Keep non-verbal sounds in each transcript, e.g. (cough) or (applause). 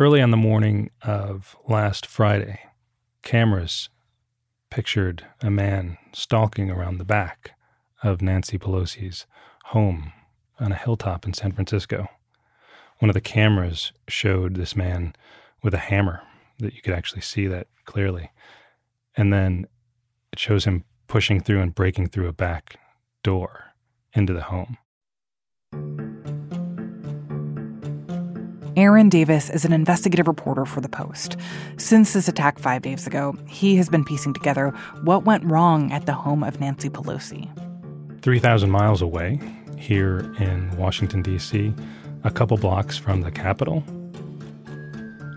Early on the morning of last Friday, cameras pictured a man stalking around the back of Nancy Pelosi's home on a hilltop in San Francisco. One of the cameras showed this man with a hammer that you could actually see that clearly. And then it shows him pushing through and breaking through a back door into the home. Aaron Davis is an investigative reporter for The Post. Since this attack five days ago, he has been piecing together what went wrong at the home of Nancy Pelosi. 3,000 miles away, here in Washington, D.C., a couple blocks from the Capitol,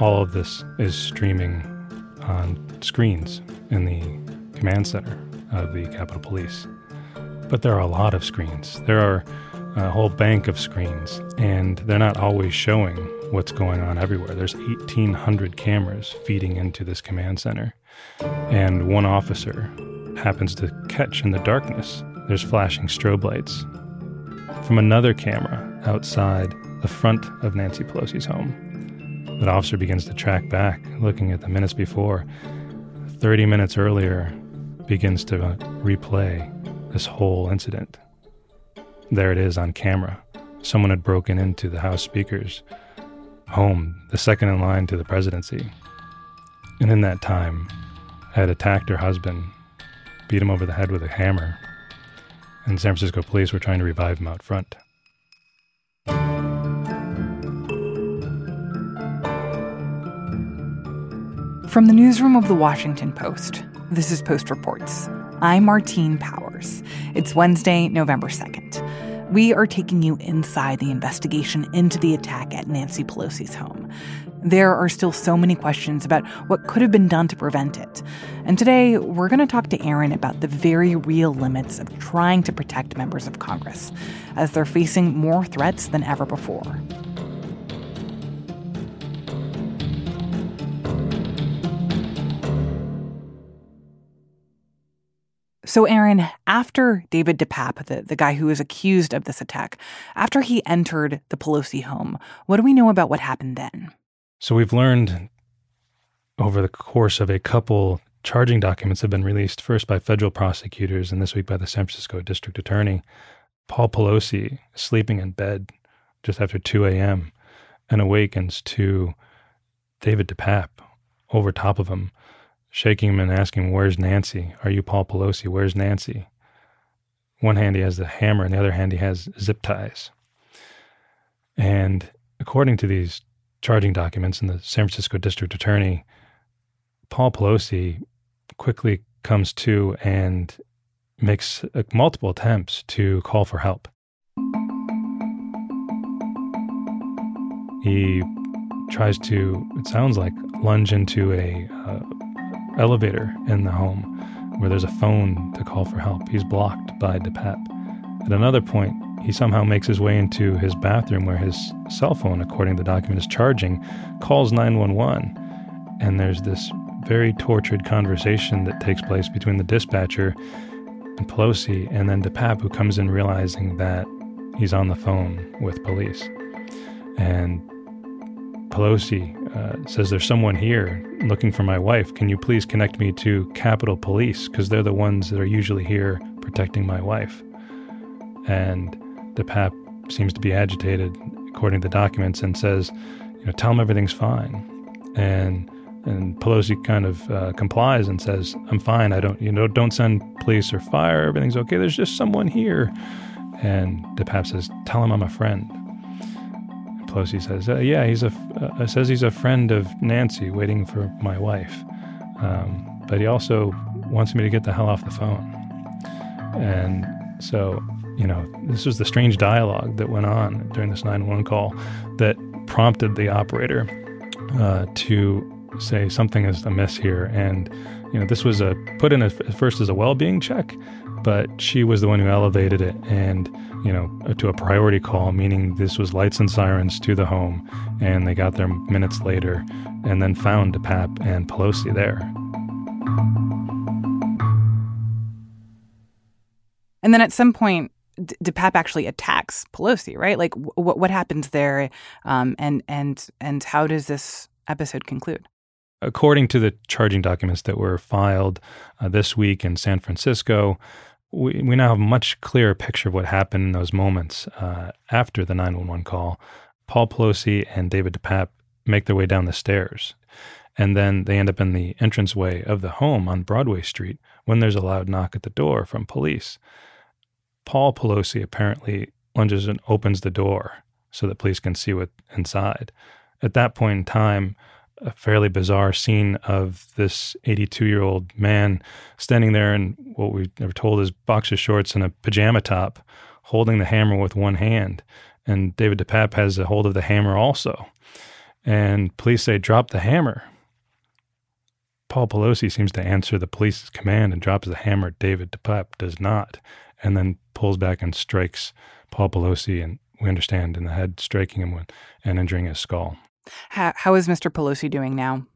all of this is streaming on screens in the command center of the Capitol Police. But there are a lot of screens. There are a whole bank of screens, and they're not always showing what's going on everywhere. There's 1,800 cameras feeding into this command center, and one officer happens to catch in the darkness. There's flashing strobe lights from another camera outside the front of Nancy Pelosi's home. That officer begins to track back, looking at the minutes before. 30 minutes earlier, begins to replay this whole incident. There it is on camera. Someone had broken into the House Speaker's home, the second in line to the presidency. And in that time, had attacked her husband, beat him over the head with a hammer, and San Francisco police were trying to revive him out front. From the newsroom of the Washington Post, this is Post Reports. I'm Martine Powers. It's Wednesday, November 2nd. We are taking you inside the investigation into the attack at Nancy Pelosi's home. There are still so many questions about what could have been done to prevent it. And today, we're going to talk to Aaron about the very real limits of trying to protect members of Congress as they're facing more threats than ever before. So, Aaron, after David DePape, the, the guy who was accused of this attack, after he entered the Pelosi home, what do we know about what happened then? So, we've learned over the course of a couple charging documents have been released, first by federal prosecutors and this week by the San Francisco district attorney. Paul Pelosi sleeping in bed just after 2 a.m. and awakens to David DePape over top of him shaking him and asking, Where's Nancy? Are you Paul Pelosi? Where's Nancy? One hand he has the hammer, and the other hand he has zip ties. And according to these charging documents and the San Francisco district attorney, Paul Pelosi quickly comes to and makes uh, multiple attempts to call for help. He tries to, it sounds like, lunge into a uh, elevator in the home where there's a phone to call for help. He's blocked by DePape. At another point, he somehow makes his way into his bathroom where his cell phone, according to the document, is charging, calls 911. And there's this very tortured conversation that takes place between the dispatcher and Pelosi, and then DePape, who comes in realizing that he's on the phone with police. And Pelosi uh, says, There's someone here looking for my wife. Can you please connect me to Capitol Police? Because they're the ones that are usually here protecting my wife. And DePape seems to be agitated, according to the documents, and says, You know, tell him everything's fine. And and Pelosi kind of uh, complies and says, "I'm fine. I don't, you know, don't send police or fire. Everything's okay. There's just someone here." And DePape says, "Tell him I'm a friend." Pelosi says, uh, "Yeah, he's a uh, says he's a friend of Nancy, waiting for my wife, um, but he also wants me to get the hell off the phone." And so, you know, this was the strange dialogue that went on during this 911 call that prompted the operator uh, to say something is amiss here, and you know, this was a put in at first as a well-being check, but she was the one who elevated it and you know to a priority call meaning this was lights and sirens to the home and they got there minutes later and then found DePape and Pelosi there. And then at some point D- DePape actually attacks Pelosi, right? Like, w- what happens there, um, and and and how does this episode conclude? According to the charging documents that were filed uh, this week in San Francisco, we, we now have a much clearer picture of what happened in those moments uh, after the 911 call. Paul Pelosi and David DePape make their way down the stairs, and then they end up in the entranceway of the home on Broadway Street when there's a loud knock at the door from police. Paul Pelosi apparently lunges and opens the door so that police can see what's inside. At that point in time, a fairly bizarre scene of this 82 year old man standing there in what we never told is boxer shorts and a pajama top, holding the hammer with one hand. And David DePape has a hold of the hammer also. And police say, drop the hammer. Paul Pelosi seems to answer the police's command and drops the hammer. David DePape does not, and then pulls back and strikes Paul Pelosi, and we understand in the head, striking him and injuring his skull. How, how is Mr. Pelosi doing now?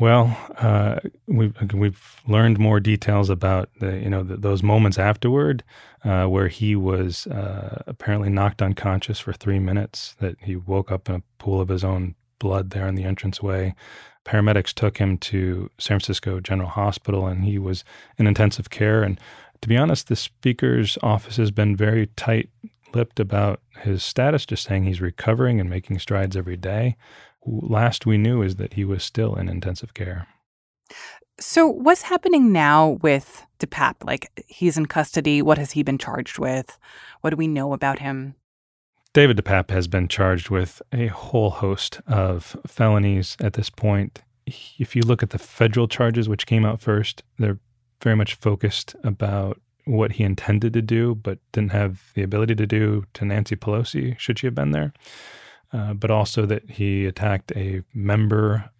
Well, uh, we've we've learned more details about the you know the, those moments afterward, uh, where he was uh, apparently knocked unconscious for three minutes. That he woke up in a pool of his own blood there in the entranceway. Paramedics took him to San Francisco General Hospital, and he was in intensive care. And to be honest, the speaker's office has been very tight lipped about his status, just saying he's recovering and making strides every day. Last we knew is that he was still in intensive care. So, what's happening now with DePape? Like, he's in custody. What has he been charged with? What do we know about him? David DePape has been charged with a whole host of felonies at this point. If you look at the federal charges, which came out first, they're very much focused about what he intended to do, but didn't have the ability to do to Nancy Pelosi, should she have been there. Uh, but also that he attacked a member,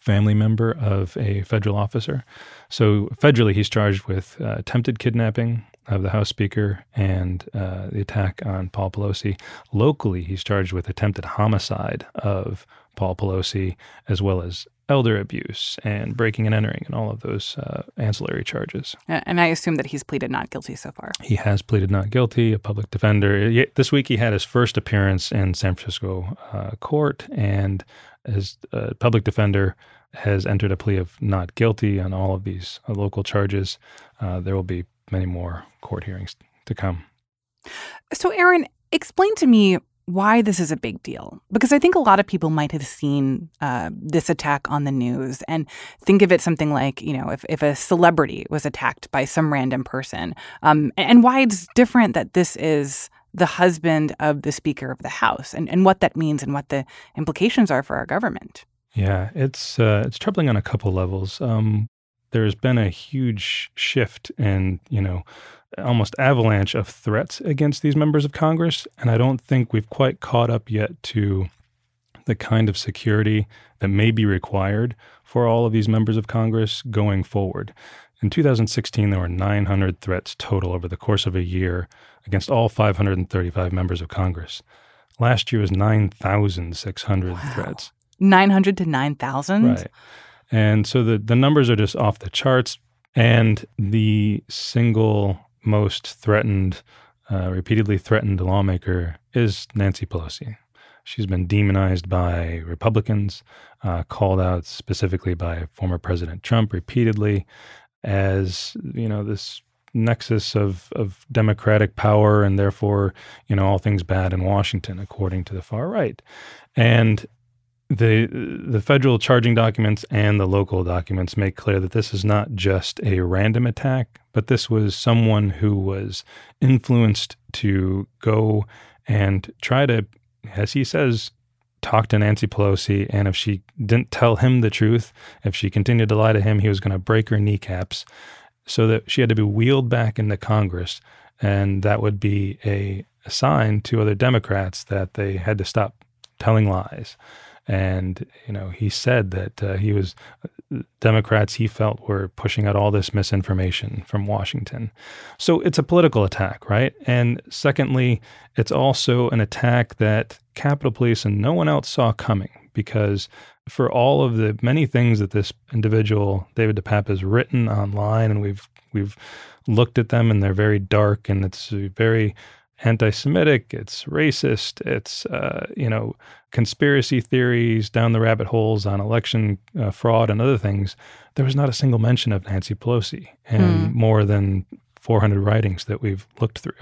family member of a federal officer. So federally, he's charged with uh, attempted kidnapping of the House Speaker and uh, the attack on Paul Pelosi. Locally, he's charged with attempted homicide of Paul Pelosi, as well as elder abuse and breaking and entering and all of those uh, ancillary charges. And I assume that he's pleaded not guilty so far. He has pleaded not guilty, a public defender. This week he had his first appearance in San Francisco uh, court, and his uh, public defender has entered a plea of not guilty on all of these uh, local charges. Uh, there will be many more court hearings to come. So, Aaron, explain to me why this is a big deal. Because I think a lot of people might have seen uh, this attack on the news and think of it something like, you know, if, if a celebrity was attacked by some random person, um, and why it's different that this is the husband of the Speaker of the House and, and what that means and what the implications are for our government. Yeah, it's uh, it's troubling on a couple levels. Um, there's been a huge shift in, you know, almost avalanche of threats against these members of Congress. And I don't think we've quite caught up yet to the kind of security that may be required for all of these members of Congress going forward. In 2016, there were 900 threats total over the course of a year against all 535 members of Congress. Last year was 9,600 wow. threats. 900 to 9,000? Right. And so the, the numbers are just off the charts. And the single most threatened, uh, repeatedly threatened lawmaker is Nancy Pelosi. She's been demonized by Republicans, uh, called out specifically by former President Trump repeatedly as, you know, this nexus of, of democratic power and therefore, you know, all things bad in Washington, according to the far right. And the the federal charging documents and the local documents make clear that this is not just a random attack, but this was someone who was influenced to go and try to, as he says, talk to Nancy Pelosi. And if she didn't tell him the truth, if she continued to lie to him, he was going to break her kneecaps, so that she had to be wheeled back into Congress, and that would be a, a sign to other Democrats that they had to stop telling lies. And, you know, he said that uh, he was, Democrats he felt were pushing out all this misinformation from Washington. So it's a political attack, right? And secondly, it's also an attack that Capitol Police and no one else saw coming because for all of the many things that this individual, David DePape, has written online, and we've We've looked at them and they're very dark and it's very anti-Semitic. It's racist. It's uh, you know conspiracy theories down the rabbit holes on election uh, fraud and other things. There was not a single mention of Nancy Pelosi in hmm. more than 400 writings that we've looked through.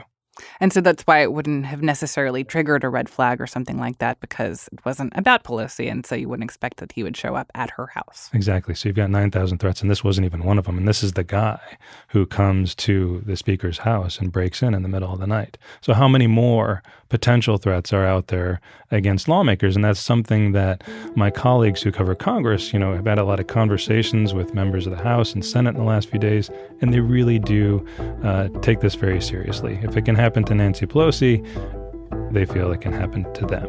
And so that's why it wouldn't have necessarily triggered a red flag or something like that because it wasn't about Pelosi. And so you wouldn't expect that he would show up at her house. Exactly. So you've got 9,000 threats, and this wasn't even one of them. And this is the guy who comes to the speaker's house and breaks in in the middle of the night. So, how many more potential threats are out there against lawmakers? And that's something that my colleagues who cover Congress, you know, have had a lot of conversations with members of the House and Senate in the last few days, and they really do uh, take this very seriously. If it can happen, happened to Nancy Pelosi, they feel it can happen to them.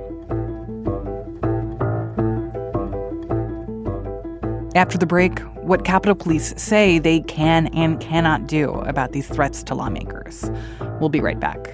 After the break, what Capitol Police say they can and cannot do about these threats to lawmakers. We'll be right back.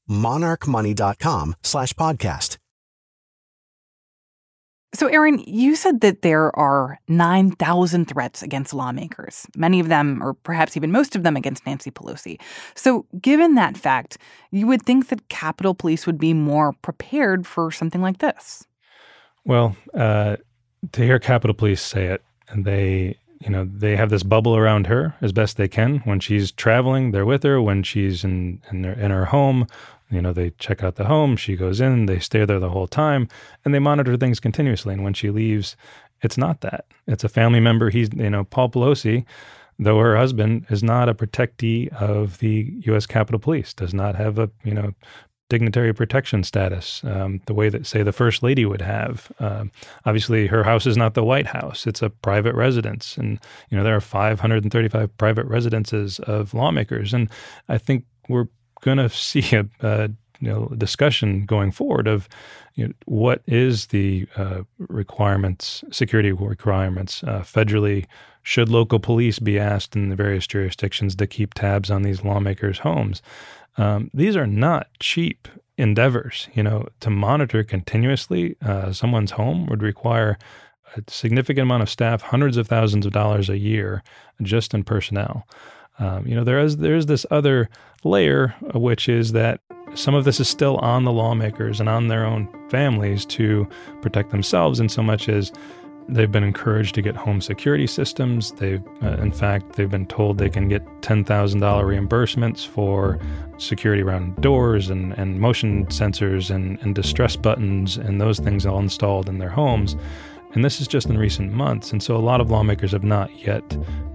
monarchmoney.com slash podcast. So, Aaron, you said that there are 9,000 threats against lawmakers, many of them, or perhaps even most of them, against Nancy Pelosi. So, given that fact, you would think that Capitol Police would be more prepared for something like this. Well, uh, to hear Capitol Police say it, and they you know they have this bubble around her as best they can when she's traveling they're with her when she's in in, their, in her home you know, they check out the home, she goes in, they stay there the whole time, and they monitor things continuously. And when she leaves, it's not that. It's a family member. He's, you know, Paul Pelosi, though her husband is not a protectee of the U.S. Capitol Police, does not have a, you know, dignitary protection status, um, the way that, say, the First Lady would have. Um, obviously, her house is not the White House; it's a private residence, and you know there are 535 private residences of lawmakers, and I think we're going (laughs) to see a, a you know, discussion going forward of you know, what is the uh, requirements, security requirements uh, federally. Should local police be asked in the various jurisdictions to keep tabs on these lawmakers' homes? Um, these are not cheap endeavors. You know, to monitor continuously uh, someone's home would require a significant amount of staff, hundreds of thousands of dollars a year, just in personnel. Um, you know, there is there is this other layer, uh, which is that some of this is still on the lawmakers and on their own families to protect themselves, in so much as they've been encouraged to get home security systems. They've, uh, in fact, they've been told they can get ten thousand dollar reimbursements for security around doors and, and motion sensors and, and distress buttons and those things all installed in their homes. And this is just in recent months. And so a lot of lawmakers have not yet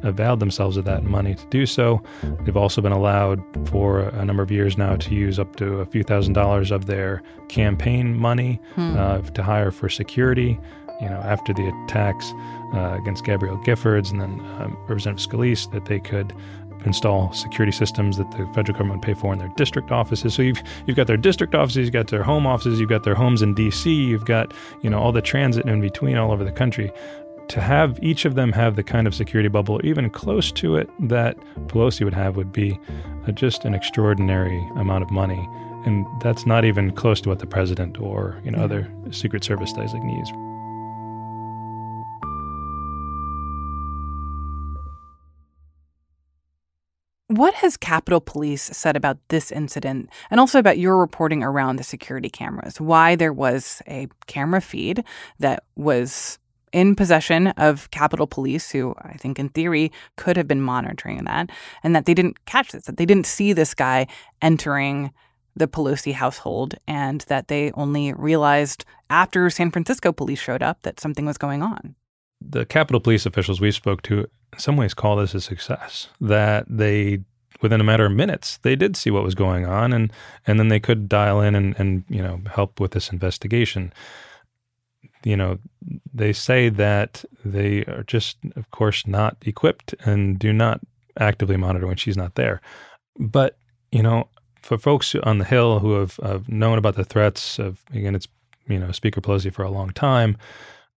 availed themselves of that money to do so. They've also been allowed for a number of years now to use up to a few thousand dollars of their campaign money hmm. uh, to hire for security. You know, after the attacks uh, against Gabrielle Giffords and then um, Representative Scalise, that they could install security systems that the federal government pay for in their district offices. So you've you've got their district offices, you've got their home offices, you've got their homes in D.C., you've got you know all the transit in between all over the country. To have each of them have the kind of security bubble, even close to it, that Pelosi would have, would be a, just an extraordinary amount of money, and that's not even close to what the president or you know yeah. other Secret Service designees What has Capitol Police said about this incident and also about your reporting around the security cameras? Why there was a camera feed that was in possession of Capitol Police, who I think in theory could have been monitoring that, and that they didn't catch this, that they didn't see this guy entering the Pelosi household, and that they only realized after San Francisco police showed up that something was going on. The Capitol Police officials we spoke to, in some ways, call this a success. That they, within a matter of minutes, they did see what was going on, and and then they could dial in and and you know help with this investigation you know, they say that they are just, of course, not equipped and do not actively monitor when she's not there. But, you know, for folks on the Hill who have, have known about the threats of, again, it's, you know, Speaker Pelosi for a long time,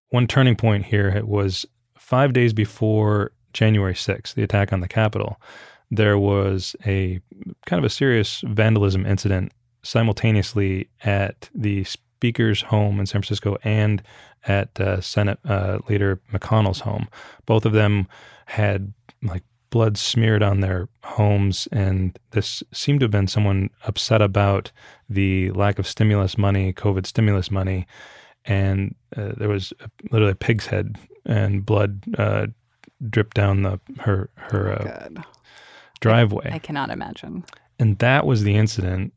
one turning point here was five days before January 6th, the attack on the Capitol, there was a kind of a serious vandalism incident simultaneously at the Speaker's home in San Francisco and at uh, Senate uh, Leader McConnell's home. Both of them had like blood smeared on their homes, and this seemed to have been someone upset about the lack of stimulus money, COVID stimulus money, and uh, there was literally a pig's head and blood uh, dripped down the her her uh, driveway. I cannot imagine. And that was the incident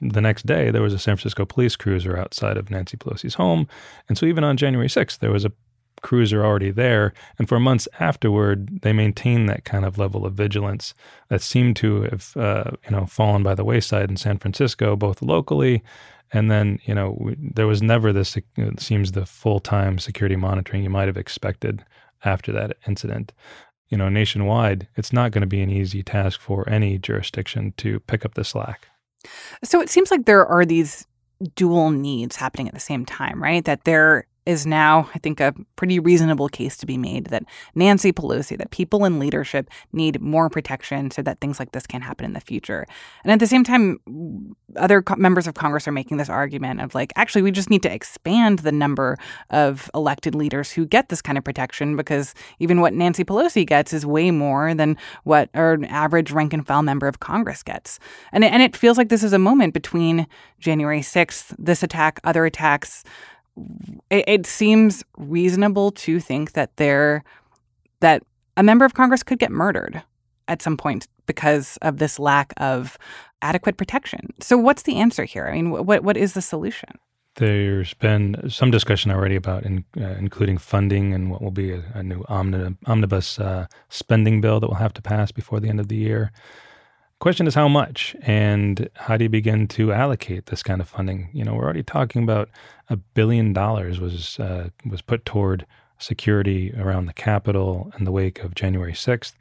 the next day, there was a San Francisco police cruiser outside of Nancy Pelosi's home. And so even on January 6th, there was a cruiser already there. And for months afterward, they maintained that kind of level of vigilance that seemed to have, uh, you know, fallen by the wayside in San Francisco, both locally and then, you know, we, there was never this, it seems, the full time security monitoring you might have expected after that incident. You know, nationwide, it's not going to be an easy task for any jurisdiction to pick up the slack. So it seems like there are these dual needs happening at the same time, right? That there is now, I think, a pretty reasonable case to be made that Nancy Pelosi, that people in leadership need more protection so that things like this can't happen in the future. And at the same time, other co- members of Congress are making this argument of like, actually, we just need to expand the number of elected leaders who get this kind of protection because even what Nancy Pelosi gets is way more than what an average rank and file member of Congress gets. And and it feels like this is a moment between January 6th, this attack, other attacks it, it seems reasonable to think that there that a member of Congress could get murdered at some point because of this lack of adequate protection. So, what's the answer here? I mean, what what is the solution? There's been some discussion already about in, uh, including funding and what will be a, a new omnibus uh, spending bill that will have to pass before the end of the year. Question is how much and how do you begin to allocate this kind of funding? You know, we're already talking about a billion dollars was uh, was put toward security around the Capitol in the wake of January 6th.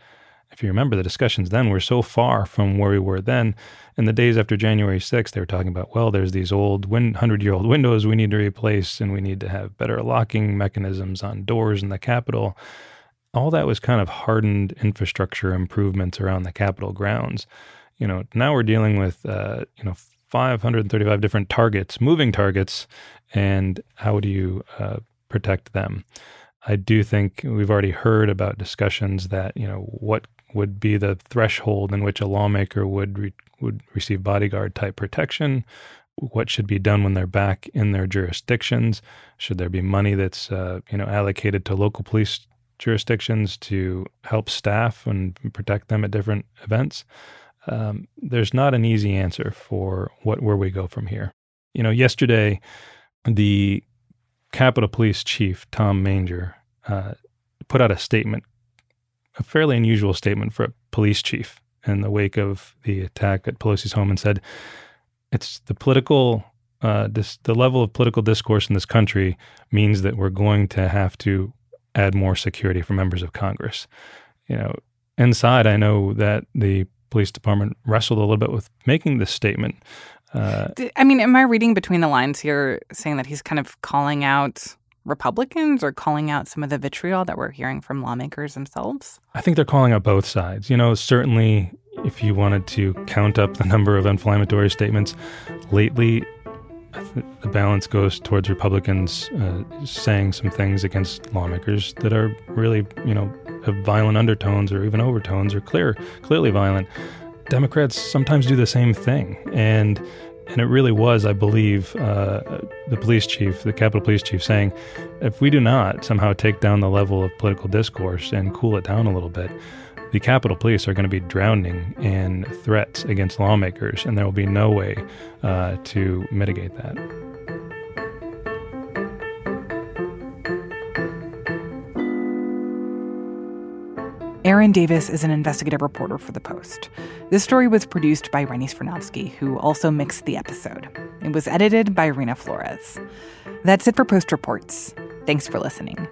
If you remember, the discussions then were so far from where we were then. In the days after January 6th, they were talking about, well, there's these old 100 year old windows we need to replace, and we need to have better locking mechanisms on doors in the Capitol all that was kind of hardened infrastructure improvements around the Capitol grounds. You know, now we're dealing with, uh, you know, 535 different targets, moving targets, and how do you uh, protect them? I do think we've already heard about discussions that, you know, what would be the threshold in which a lawmaker would re- would receive bodyguard type protection what should be done when they're back in their jurisdictions should there be money that's uh, you know allocated to local police jurisdictions to help staff and protect them at different events. Um, there's not an easy answer for what where we go from here. You know, yesterday, the Capitol Police Chief Tom Manger uh, put out a statement, a fairly unusual statement for a police chief in the wake of the attack at Pelosi's home, and said, "It's the political." Uh, this, the level of political discourse in this country means that we're going to have to add more security for members of Congress. You know, inside, I know that the police department wrestled a little bit with making this statement. Uh, I mean, am I reading between the lines here, saying that he's kind of calling out Republicans or calling out some of the vitriol that we're hearing from lawmakers themselves? I think they're calling out both sides. You know, certainly if you wanted to count up the number of inflammatory statements lately, the balance goes towards Republicans uh, saying some things against lawmakers that are really, you know, have violent undertones or even overtones or clear, clearly violent. Democrats sometimes do the same thing, and and it really was, I believe, uh, the police chief, the Capitol Police chief, saying, if we do not somehow take down the level of political discourse and cool it down a little bit, the Capitol Police are going to be drowning in threats against lawmakers, and there will be no way uh, to mitigate that. Aaron Davis is an investigative reporter for The Post. This story was produced by Rennie Svirnovskiy, who also mixed the episode. It was edited by Reena Flores. That's it for Post Reports. Thanks for listening.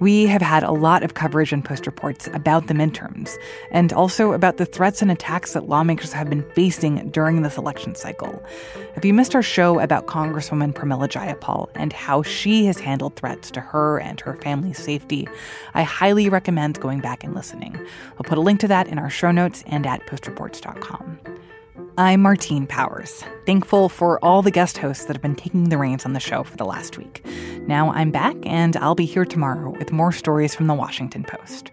We have had a lot of coverage and post reports about the midterms, and also about the threats and attacks that lawmakers have been facing during this election cycle. If you missed our show about Congresswoman Pramila Jayapal and how she has handled threats to her and her family's safety, I highly recommend going back and listening. I'll put a link to that in our show notes and at postreports.com. I'm Martine Powers, thankful for all the guest hosts that have been taking the reins on the show for the last week. Now I'm back, and I'll be here tomorrow with more stories from the Washington Post.